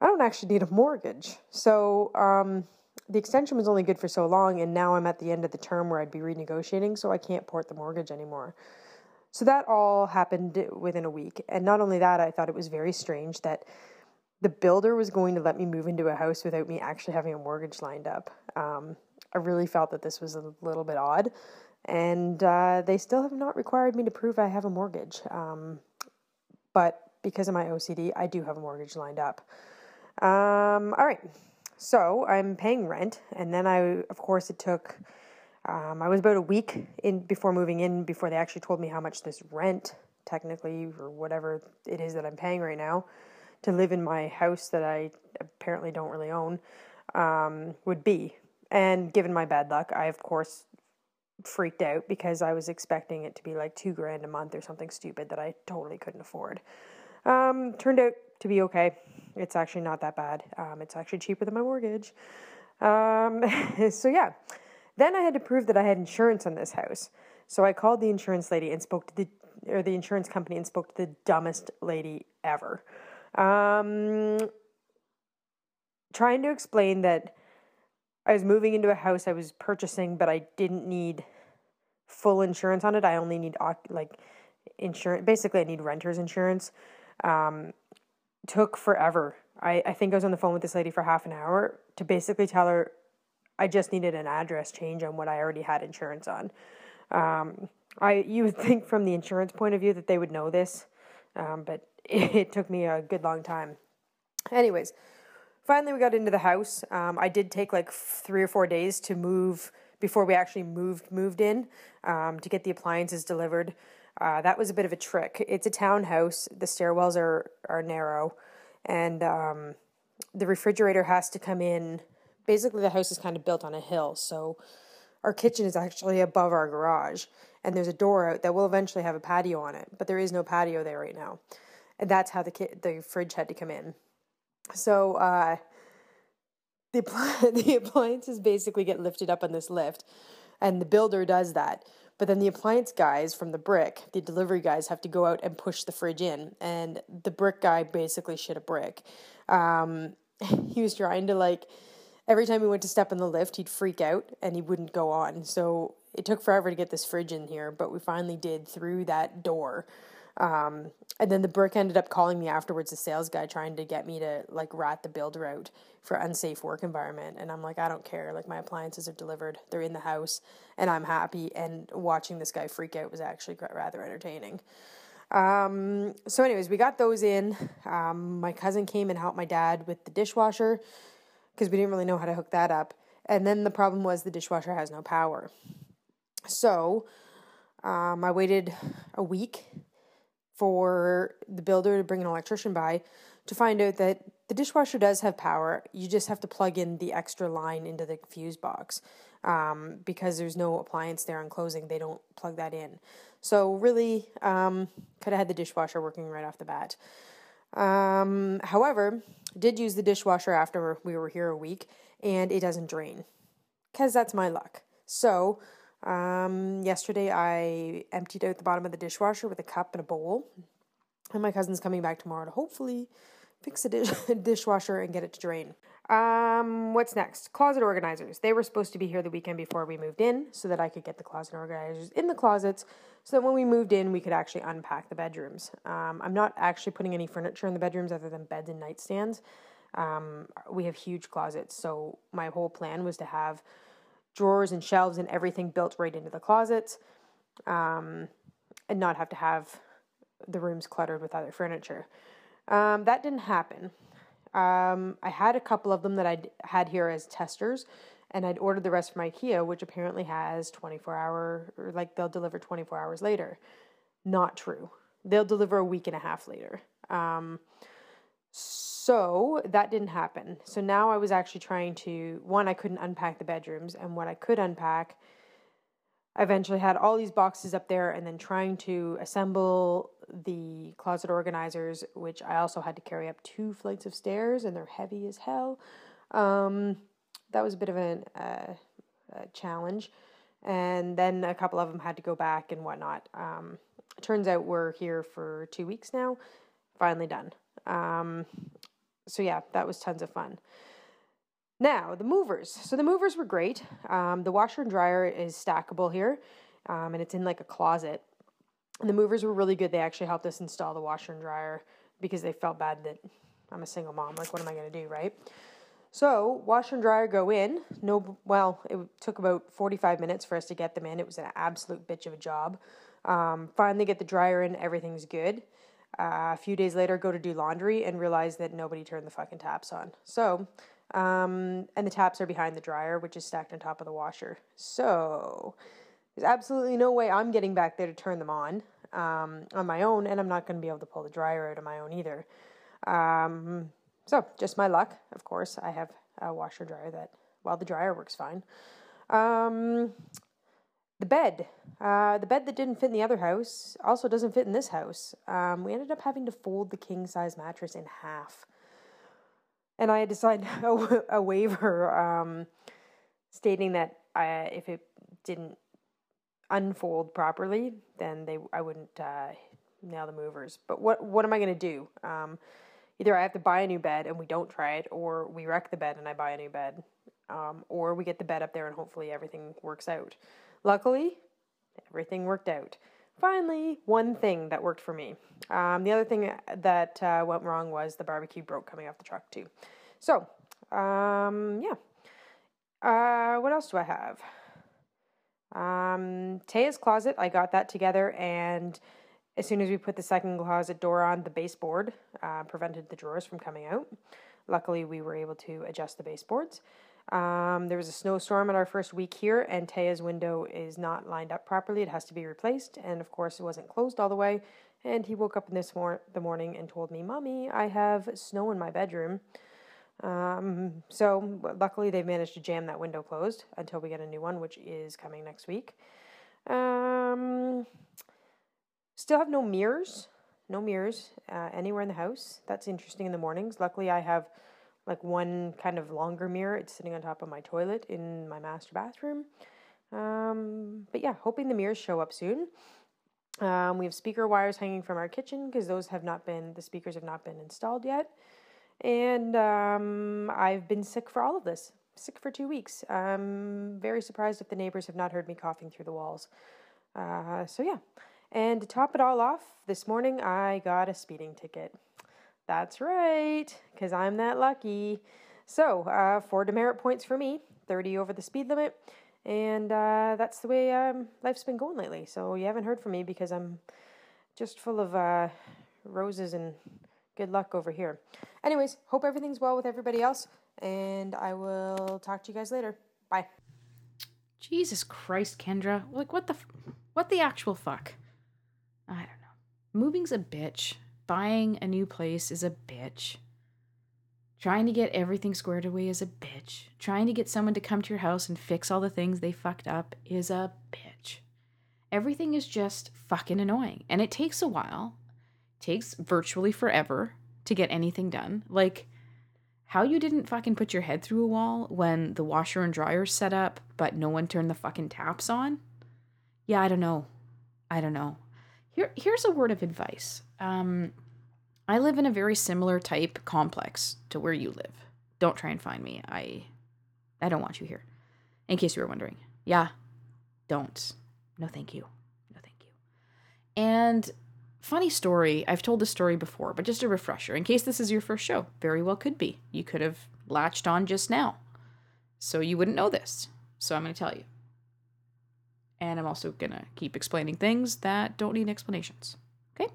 I don't actually need a mortgage. So um, the extension was only good for so long, and now I'm at the end of the term where I'd be renegotiating, so I can't port the mortgage anymore. So that all happened within a week. And not only that, I thought it was very strange that the builder was going to let me move into a house without me actually having a mortgage lined up. Um, I really felt that this was a little bit odd and uh, they still have not required me to prove I have a mortgage. Um, but because of my OCD, I do have a mortgage lined up. Um, all right, so I'm paying rent, and then I, of course, it took. Um, I was about a week in before moving in before they actually told me how much this rent, technically, or whatever it is that I'm paying right now, to live in my house that I apparently don't really own, um, would be. And given my bad luck, I of course freaked out because I was expecting it to be like two grand a month or something stupid that I totally couldn't afford. Um, turned out to be okay. It's actually not that bad. Um, it's actually cheaper than my mortgage. Um, so yeah, then I had to prove that I had insurance on this house. So I called the insurance lady and spoke to the or the insurance company and spoke to the dumbest lady ever. Um, trying to explain that I was moving into a house I was purchasing, but I didn't need full insurance on it. I only need like insurance. Basically, I need renter's insurance. Um, took forever. I, I think I was on the phone with this lady for half an hour to basically tell her I just needed an address change on what I already had insurance on. Um, I you would think from the insurance point of view that they would know this, um, but it, it, took me a good long time. Anyways, finally we got into the house. Um, I did take like three or four days to move before we actually moved moved in um, to get the appliances delivered. Uh, that was a bit of a trick. It's a townhouse. The stairwells are are narrow, and um, the refrigerator has to come in. Basically, the house is kind of built on a hill, so our kitchen is actually above our garage, and there's a door out that will eventually have a patio on it, but there is no patio there right now, and that's how the ki- the fridge had to come in. So uh, the the appliances basically get lifted up on this lift, and the builder does that. But then the appliance guys from the brick, the delivery guys, have to go out and push the fridge in, and the brick guy basically shit a brick. Um, he was trying to like every time he went to step in the lift, he'd freak out and he wouldn't go on. So it took forever to get this fridge in here, but we finally did through that door. Um, and then the brick ended up calling me afterwards, the sales guy trying to get me to like rat the builder out for unsafe work environment. And I'm like, I don't care. Like my appliances are delivered, they're in the house, and I'm happy. And watching this guy freak out was actually rather entertaining. Um, so, anyways, we got those in. Um, my cousin came and helped my dad with the dishwasher because we didn't really know how to hook that up. And then the problem was the dishwasher has no power. So um, I waited a week for the builder to bring an electrician by to find out that the dishwasher does have power. You just have to plug in the extra line into the fuse box um, because there's no appliance there on closing. They don't plug that in. So, really, um, could have had the dishwasher working right off the bat. Um, however, did use the dishwasher after we were here a week, and it doesn't drain, because that's my luck. So, um, yesterday I emptied out the bottom of the dishwasher with a cup and a bowl, and my cousin's coming back tomorrow to hopefully fix the dish- dishwasher and get it to drain. Um, what's next? Closet organizers. They were supposed to be here the weekend before we moved in so that I could get the closet organizers in the closets so that when we moved in, we could actually unpack the bedrooms. Um, I'm not actually putting any furniture in the bedrooms other than beds and nightstands. Um, we have huge closets, so my whole plan was to have drawers and shelves and everything built right into the closets um, and not have to have the rooms cluttered with other furniture. Um, that didn't happen. Um, I had a couple of them that I had here as testers, and I'd ordered the rest from IKEA, which apparently has 24 hour, or like they'll deliver 24 hours later. Not true. They'll deliver a week and a half later. Um, so that didn't happen. So now I was actually trying to, one, I couldn't unpack the bedrooms, and what I could unpack, I eventually had all these boxes up there, and then trying to assemble the closet organizers, which I also had to carry up two flights of stairs, and they're heavy as hell. Um, that was a bit of a, a challenge. And then a couple of them had to go back and whatnot. Um, turns out we're here for two weeks now, finally done. Um, so yeah, that was tons of fun. Now the movers. So the movers were great. Um, the washer and dryer is stackable here, um, and it's in like a closet. The movers were really good. They actually helped us install the washer and dryer because they felt bad that I'm a single mom. Like, what am I going to do, right? So, washer and dryer go in. No, well, it took about 45 minutes for us to get them in. It was an absolute bitch of a job. Um, finally, get the dryer in, everything's good. Uh, a few days later, go to do laundry and realize that nobody turned the fucking taps on. So, um, and the taps are behind the dryer, which is stacked on top of the washer. So, there's absolutely no way I'm getting back there to turn them on um, on my own, and I'm not going to be able to pull the dryer out on my own either. Um, so, just my luck, of course. I have a washer dryer that, well, the dryer works fine. Um, the bed. Uh, the bed that didn't fit in the other house also doesn't fit in this house. Um, we ended up having to fold the king size mattress in half. And I had to sign a, a waiver um, stating that I, if it didn't unfold properly, then they I wouldn't uh, nail the movers. But what what am I going to do? Um, either I have to buy a new bed and we don't try it, or we wreck the bed and I buy a new bed, um, or we get the bed up there and hopefully everything works out. Luckily, everything worked out. Finally, one thing that worked for me. Um, the other thing that uh, went wrong was the barbecue broke coming off the truck too. So, um, yeah. Uh, what else do I have? Um, Taya's closet, I got that together, and as soon as we put the second closet door on, the baseboard uh, prevented the drawers from coming out. Luckily, we were able to adjust the baseboards. Um, there was a snowstorm in our first week here, and Taya's window is not lined up properly. It has to be replaced, and of course, it wasn't closed all the way. And he woke up in this mor- the morning and told me, "Mommy, I have snow in my bedroom." Um, so luckily, they've managed to jam that window closed until we get a new one, which is coming next week. Um, still have no mirrors, no mirrors uh, anywhere in the house. That's interesting in the mornings. Luckily, I have like one kind of longer mirror. It's sitting on top of my toilet in my master bathroom. Um, but yeah, hoping the mirrors show up soon. Um, we have speaker wires hanging from our kitchen because those have not been, the speakers have not been installed yet. And um, I've been sick for all of this, sick for two weeks. I'm very surprised if the neighbors have not heard me coughing through the walls. Uh, so yeah. And to top it all off, this morning I got a speeding ticket. That's right, because I'm that lucky. So, uh, four demerit points for me, 30 over the speed limit. And uh, that's the way um, life's been going lately. So, you haven't heard from me because I'm just full of uh, roses and good luck over here. Anyways, hope everything's well with everybody else. And I will talk to you guys later. Bye. Jesus Christ, Kendra. Like, what the, f- what the actual fuck? I don't know. Moving's a bitch. Buying a new place is a bitch. Trying to get everything squared away is a bitch. Trying to get someone to come to your house and fix all the things they fucked up is a bitch. Everything is just fucking annoying. And it takes a while. It takes virtually forever to get anything done. Like, how you didn't fucking put your head through a wall when the washer and dryer set up, but no one turned the fucking taps on? Yeah, I don't know. I don't know. Here, here's a word of advice. Um, I live in a very similar type complex to where you live. Don't try and find me. I, I don't want you here. In case you were wondering. Yeah, don't. No, thank you. No, thank you. And funny story. I've told this story before, but just a refresher in case this is your first show. Very well could be. You could have latched on just now, so you wouldn't know this. So I'm going to tell you. And I'm also going to keep explaining things that don't need explanations. Okay?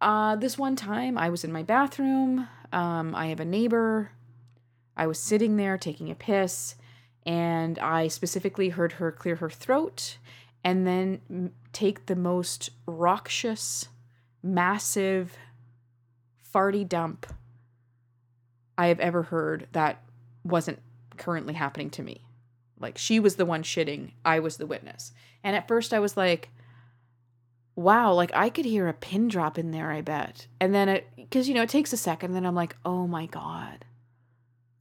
Uh, this one time, I was in my bathroom. Um, I have a neighbor. I was sitting there taking a piss, and I specifically heard her clear her throat and then take the most raucous, massive, farty dump I have ever heard that wasn't currently happening to me. Like she was the one shitting, I was the witness. And at first I was like, wow, like I could hear a pin drop in there, I bet. And then it, because, you know, it takes a second, then I'm like, oh my God.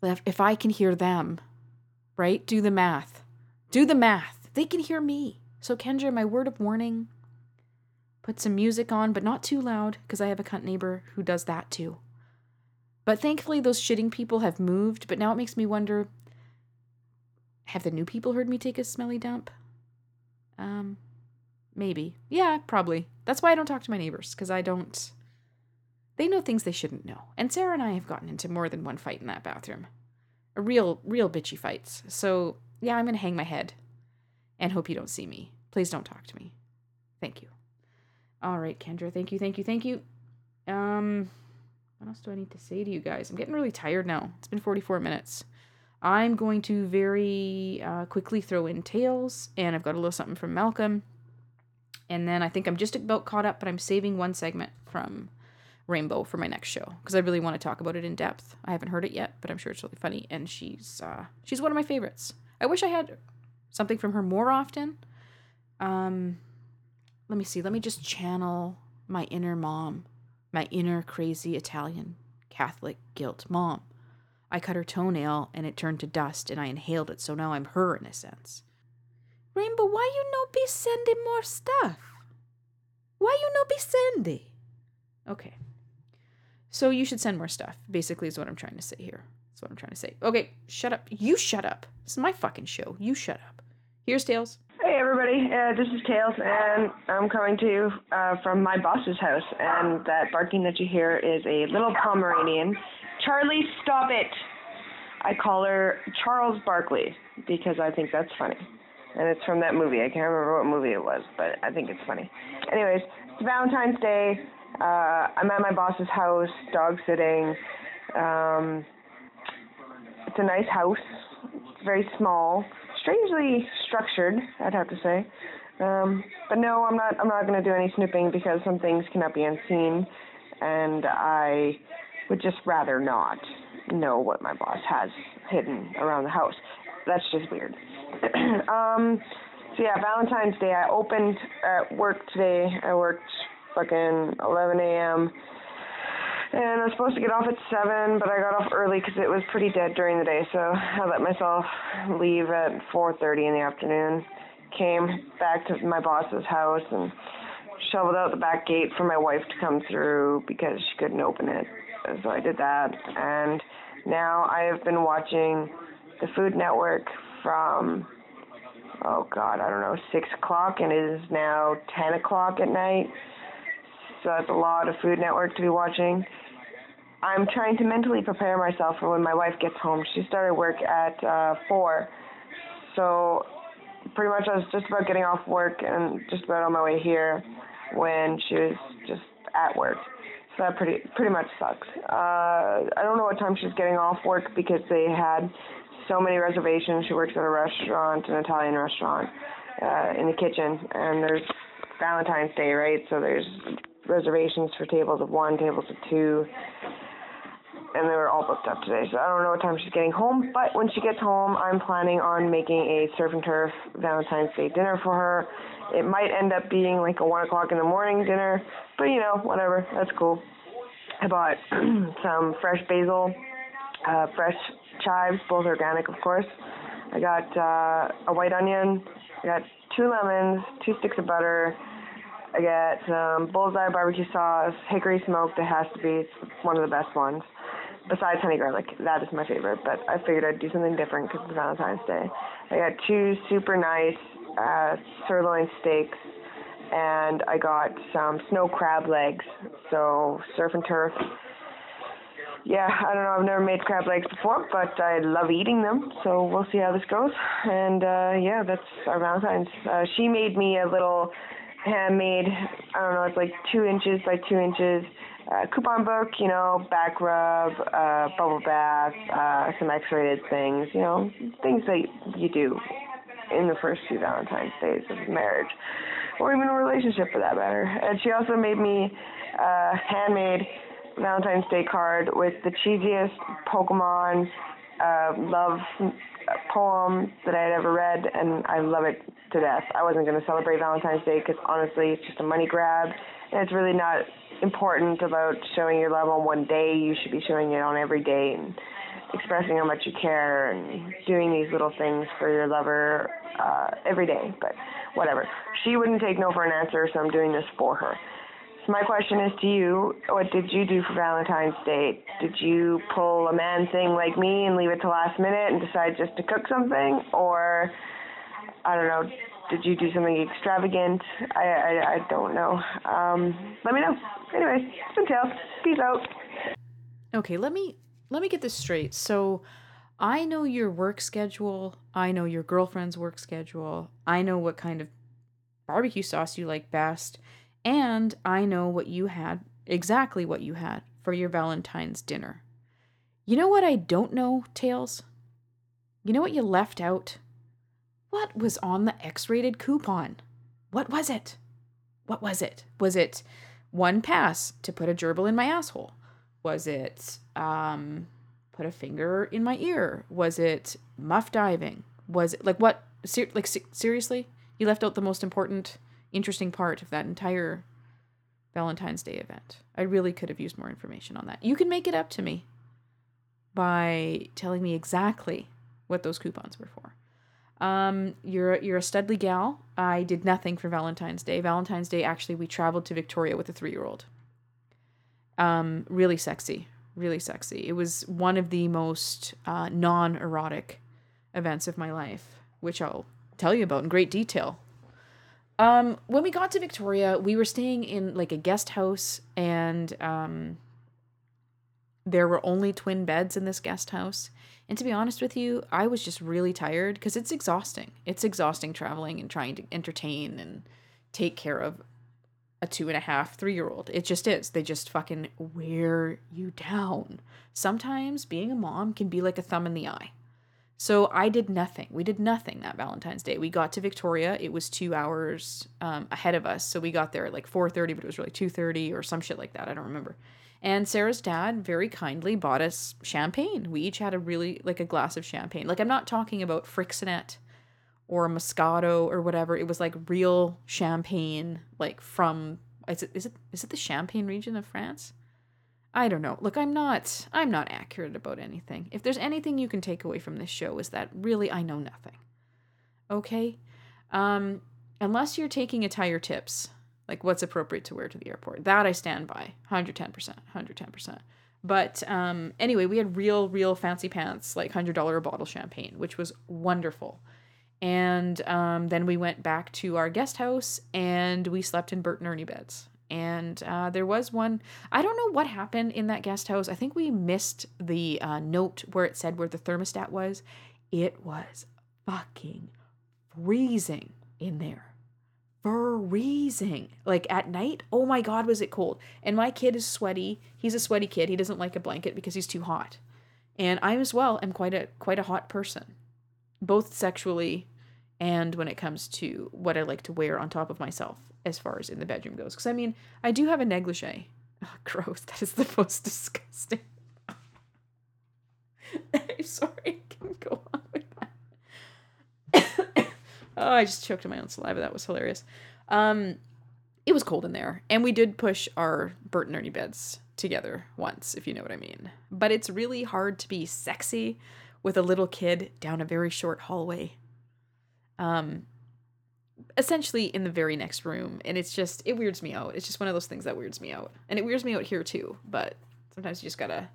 If, if I can hear them, right? Do the math. Do the math. They can hear me. So, Kendra, my word of warning put some music on, but not too loud, because I have a cunt neighbor who does that too. But thankfully, those shitting people have moved, but now it makes me wonder have the new people heard me take a smelly dump? Um, maybe. Yeah, probably. That's why I don't talk to my neighbors, because I don't. They know things they shouldn't know. And Sarah and I have gotten into more than one fight in that bathroom. A real, real bitchy fights. So, yeah, I'm going to hang my head and hope you don't see me. Please don't talk to me. Thank you. All right, Kendra. Thank you, thank you, thank you. Um, what else do I need to say to you guys? I'm getting really tired now. It's been 44 minutes. I'm going to very uh, quickly throw in Tails, and I've got a little something from Malcolm. And then I think I'm just about caught up, but I'm saving one segment from Rainbow for my next show because I really want to talk about it in depth. I haven't heard it yet, but I'm sure it's really funny, and she's uh, she's one of my favorites. I wish I had something from her more often. Um, let me see. Let me just channel my inner mom, my inner crazy Italian Catholic guilt mom. I cut her toenail and it turned to dust and I inhaled it, so now I'm her in a sense. Rainbow, why you no be sending more stuff? Why you no be sending? Okay. So you should send more stuff, basically, is what I'm trying to say here. That's what I'm trying to say. Okay, shut up. You shut up. This is my fucking show. You shut up. Here's Tails. Everybody, uh, this is Tails, and I'm coming to you uh, from my boss's house. And that barking that you hear is a little Pomeranian. Charlie, stop it! I call her Charles Barkley because I think that's funny. And it's from that movie. I can't remember what movie it was, but I think it's funny. Anyways, it's Valentine's Day. Uh, I'm at my boss's house, dog sitting. Um, it's a nice house. It's very small strangely structured, I'd have to say. Um, but no, I'm not. I'm not going to do any snooping because some things cannot be unseen, and I would just rather not know what my boss has hidden around the house. That's just weird. um, so yeah, Valentine's Day. I opened at work today. I worked fucking 11 a.m and I was supposed to get off at seven, but I got off early because it was pretty dead during the day. So I let myself leave at 4:30 in the afternoon. Came back to my boss's house and shoveled out the back gate for my wife to come through because she couldn't open it. So I did that, and now I have been watching the Food Network from oh god, I don't know, six o'clock, and it is now ten o'clock at night so that's a lot of Food Network to be watching. I'm trying to mentally prepare myself for when my wife gets home. She started work at uh, 4, so pretty much I was just about getting off work and just about on my way here when she was just at work. So that pretty pretty much sucks. Uh, I don't know what time she's getting off work because they had so many reservations. She works at a restaurant, an Italian restaurant, uh, in the kitchen, and there's Valentine's Day, right? So there's reservations for tables of one, tables of two, and they were all booked up today. So I don't know what time she's getting home, but when she gets home, I'm planning on making a surf and turf Valentine's Day dinner for her. It might end up being like a one o'clock in the morning dinner, but you know, whatever, that's cool. I bought some fresh basil, uh, fresh chives, both organic, of course. I got uh, a white onion. I got two lemons, two sticks of butter, I got some bullseye barbecue sauce, hickory smoked. It has to be one of the best ones. Besides honey garlic, that is my favorite. But I figured I'd do something different because it's Valentine's Day. I got two super nice uh, sirloin steaks, and I got some snow crab legs. So surf and turf. Yeah, I don't know. I've never made crab legs before, but I love eating them. So we'll see how this goes. And uh, yeah, that's our Valentine's. Uh, she made me a little handmade. I don't know. It's like two inches by two inches. Uh, coupon book, you know, back rub, uh, bubble bath, uh, some X-rated things, you know, things that you do in the first few Valentine's days of marriage, or even a relationship for that matter. And she also made me a handmade Valentine's Day card with the cheesiest Pokemon uh, love poem that I had ever read, and I love it to death. I wasn't going to celebrate Valentine's Day because honestly, it's just a money grab, and it's really not important about showing your love on one day. You should be showing it on every day and expressing how much you care and doing these little things for your lover uh, every day. But whatever. She wouldn't take no for an answer, so I'm doing this for her. So my question is to you, what did you do for Valentine's Day? Did you pull a man thing like me and leave it to last minute and decide just to cook something? Or, I don't know, did you do something extravagant? I, I, I don't know. Um, let me know. Been Tails. Peace out. Okay, let me let me get this straight. So I know your work schedule. I know your girlfriend's work schedule. I know what kind of barbecue sauce you like best. And I know what you had, exactly what you had for your Valentine's dinner. You know what I don't know, Tails? You know what you left out? What was on the X rated coupon? What was it? What was it? Was it one pass to put a gerbil in my asshole? Was it um, put a finger in my ear? Was it muff diving? Was it like what? Ser- like se- seriously, you left out the most important, interesting part of that entire Valentine's Day event. I really could have used more information on that. You can make it up to me by telling me exactly what those coupons were for. Um, you're you're a studly gal. I did nothing for Valentine's Day. Valentine's Day, actually, we traveled to Victoria with a three year old. Um, really sexy, really sexy. It was one of the most uh, non erotic events of my life, which I'll tell you about in great detail. Um, when we got to Victoria, we were staying in like a guest house, and um, there were only twin beds in this guest house. And to be honest with you, I was just really tired because it's exhausting. It's exhausting traveling and trying to entertain and take care of a two and a half, three year old. It just is. They just fucking wear you down. Sometimes being a mom can be like a thumb in the eye. So I did nothing. We did nothing that Valentine's Day. We got to Victoria. It was two hours um, ahead of us, so we got there at like four thirty, but it was really two thirty or some shit like that. I don't remember. And Sarah's dad very kindly bought us champagne. We each had a really like a glass of champagne. Like I'm not talking about Freixenet or Moscato or whatever. It was like real champagne, like from is it is it is it the Champagne region of France? I don't know. Look, I'm not I'm not accurate about anything. If there's anything you can take away from this show is that really I know nothing. Okay? Um unless you're taking attire tips, like what's appropriate to wear to the airport. That I stand by. 110%, 110%. But um anyway, we had real real fancy pants, like $100 a bottle champagne, which was wonderful. And um, then we went back to our guest house and we slept in Bert and Ernie beds. And uh, there was one, I don't know what happened in that guest house. I think we missed the uh, note where it said where the thermostat was. It was fucking freezing in there. Freezing. Like at night, oh my God, was it cold. And my kid is sweaty. He's a sweaty kid. He doesn't like a blanket because he's too hot. And I as well am quite a quite a hot person both sexually and when it comes to what I like to wear on top of myself as far as in the bedroom goes. Because I mean, I do have a negligee. Oh, gross. That is the most disgusting. I'm sorry. I can go on with that. oh, I just choked on my own saliva. That was hilarious. Um, it was cold in there, and we did push our Bert and Ernie beds together once, if you know what I mean. But it's really hard to be sexy with a little kid down a very short hallway. Um essentially in the very next room and it's just it weirds me out. It's just one of those things that weirds me out. And it weirds me out here too, but sometimes you just got to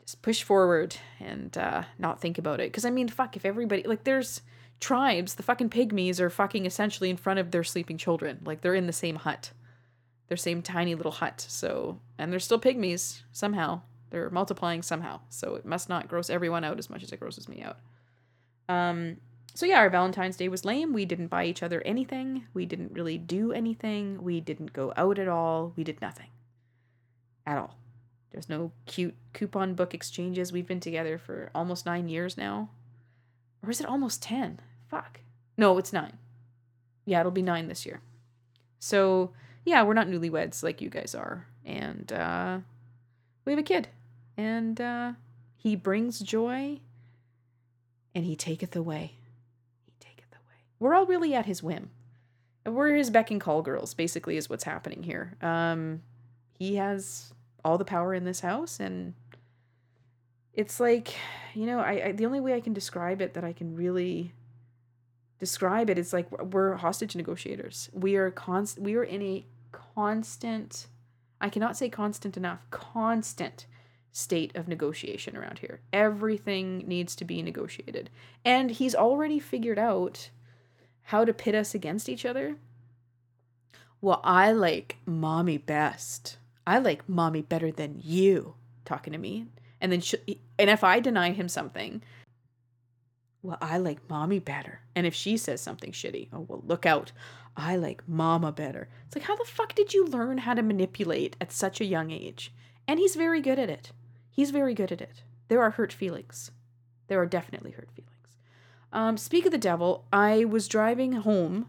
just push forward and uh not think about it cuz I mean fuck if everybody like there's tribes, the fucking pygmies are fucking essentially in front of their sleeping children. Like they're in the same hut. Their same tiny little hut. So, and they're still pygmies somehow. They're multiplying somehow, so it must not gross everyone out as much as it grosses me out. Um, so yeah, our Valentine's Day was lame. We didn't buy each other anything. We didn't really do anything. We didn't go out at all. We did nothing. At all. There's no cute coupon book exchanges. We've been together for almost nine years now. Or is it almost 10? Fuck. No, it's nine. Yeah, it'll be nine this year. So, yeah, we're not newlyweds like you guys are. And uh, we have a kid and uh, he brings joy and he taketh away. We're all really at his whim. We're his beck and call girls, basically, is what's happening here. Um, he has all the power in this house, and it's like, you know, I, I the only way I can describe it that I can really describe it is like we're hostage negotiators. We are const we are in a constant I cannot say constant enough, constant state of negotiation around here. Everything needs to be negotiated. And he's already figured out how to pit us against each other. Well, I like mommy best. I like mommy better than you, talking to me. And then, she, and if I deny him something, well, I like mommy better. And if she says something shitty, oh, well, look out. I like mama better. It's like, how the fuck did you learn how to manipulate at such a young age? And he's very good at it. He's very good at it. There are hurt feelings. There are definitely hurt feelings. Um, speak of the devil, I was driving home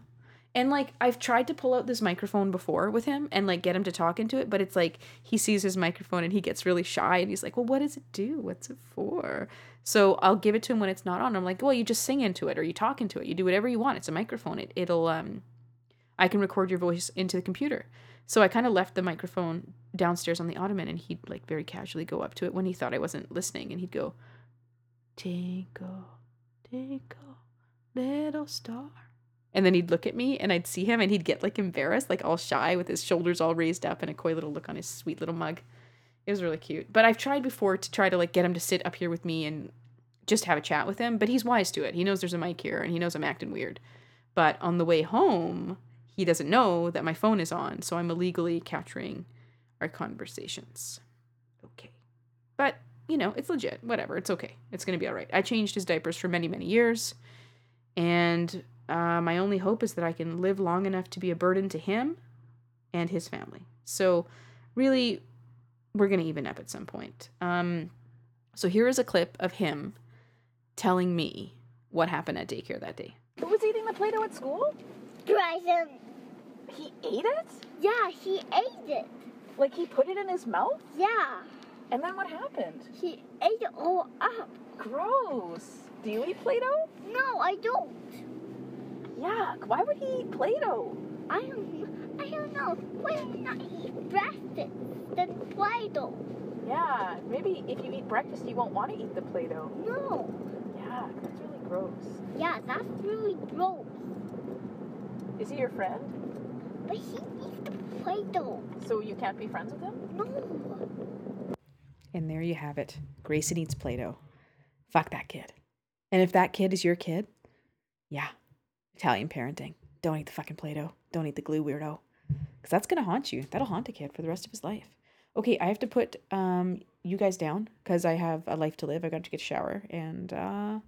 And like I've tried to pull out this microphone before with him and like get him to talk into it, but it's like he sees his microphone and he gets really shy and he's like, "Well, what does it do? What's it for?" So I'll give it to him when it's not on. I'm like, "Well, you just sing into it or you talk into it. You do whatever you want. It's a microphone. It it'll um I can record your voice into the computer." So I kind of left the microphone downstairs on the ottoman and he'd like very casually go up to it when he thought I wasn't listening and he'd go, "Twinkle, twinkle, little star." And then he'd look at me and I'd see him and he'd get like embarrassed, like all shy with his shoulders all raised up and a coy little look on his sweet little mug. It was really cute. But I've tried before to try to like get him to sit up here with me and just have a chat with him, but he's wise to it. He knows there's a mic here and he knows I'm acting weird. But on the way home, he doesn't know that my phone is on, so I'm illegally capturing our conversations. Okay. But, you know, it's legit. Whatever. It's okay. It's going to be all right. I changed his diapers for many, many years. And uh, my only hope is that I can live long enough to be a burden to him and his family. So, really, we're going to even up at some point. Um, so, here is a clip of him telling me what happened at daycare that day. Who was eating the Play Doh at school? Dragon. He ate it? Yeah, he ate it. Like he put it in his mouth? Yeah, And then what happened? he ate it all up. Gross. Do you eat Play Doh? No, I don't. Yuck. Why would he eat Play Doh? I don't. I don't know. Why would not eat breakfast then Play-Doh? Yeah, maybe if you eat breakfast, you won't want to eat the Play Doh. No. Yeah, that's really gross. Yeah, that's really gross. Is he your friend? But he eats the Play-Doh. So you can't be friends with him? No. And there you have it. Grayson eats Play Doh. Fuck that kid. And if that kid is your kid, yeah, Italian parenting. Don't eat the fucking Play Doh. Don't eat the glue weirdo. Because that's going to haunt you. That'll haunt a kid for the rest of his life. Okay, I have to put um, you guys down because I have a life to live. I got to get a shower and, uh,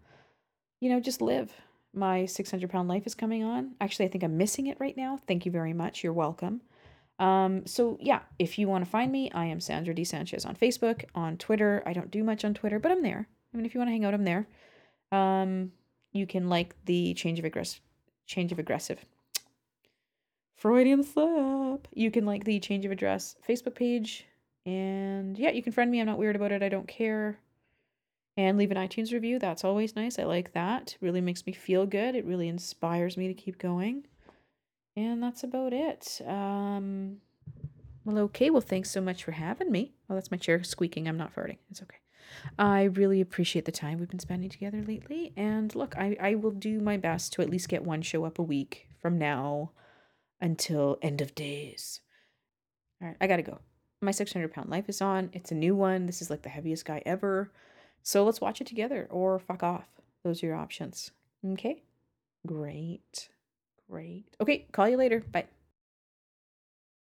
you know, just live. My 600 pound life is coming on. Actually, I think I'm missing it right now. Thank you very much. You're welcome. Um, so yeah, if you want to find me, I am Sandra D. Sanchez on Facebook, on Twitter. I don't do much on Twitter, but I'm there. I mean, if you want to hang out, I'm there. Um, you can like the change of aggressive, change of aggressive. Freudian slip. You can like the change of address Facebook page, and yeah, you can friend me. I'm not weird about it. I don't care. And leave an iTunes review. That's always nice. I like that. Really makes me feel good. It really inspires me to keep going. And that's about it. Um, well, okay. Well, thanks so much for having me. Oh, that's my chair squeaking. I'm not farting. It's okay. I really appreciate the time we've been spending together lately. And look, I, I will do my best to at least get one show up a week from now until end of days. All right, I gotta go. My 600 pound life is on. It's a new one. This is like the heaviest guy ever. So let's watch it together or fuck off. Those are your options. Okay? Great. Great. Okay, call you later. Bye.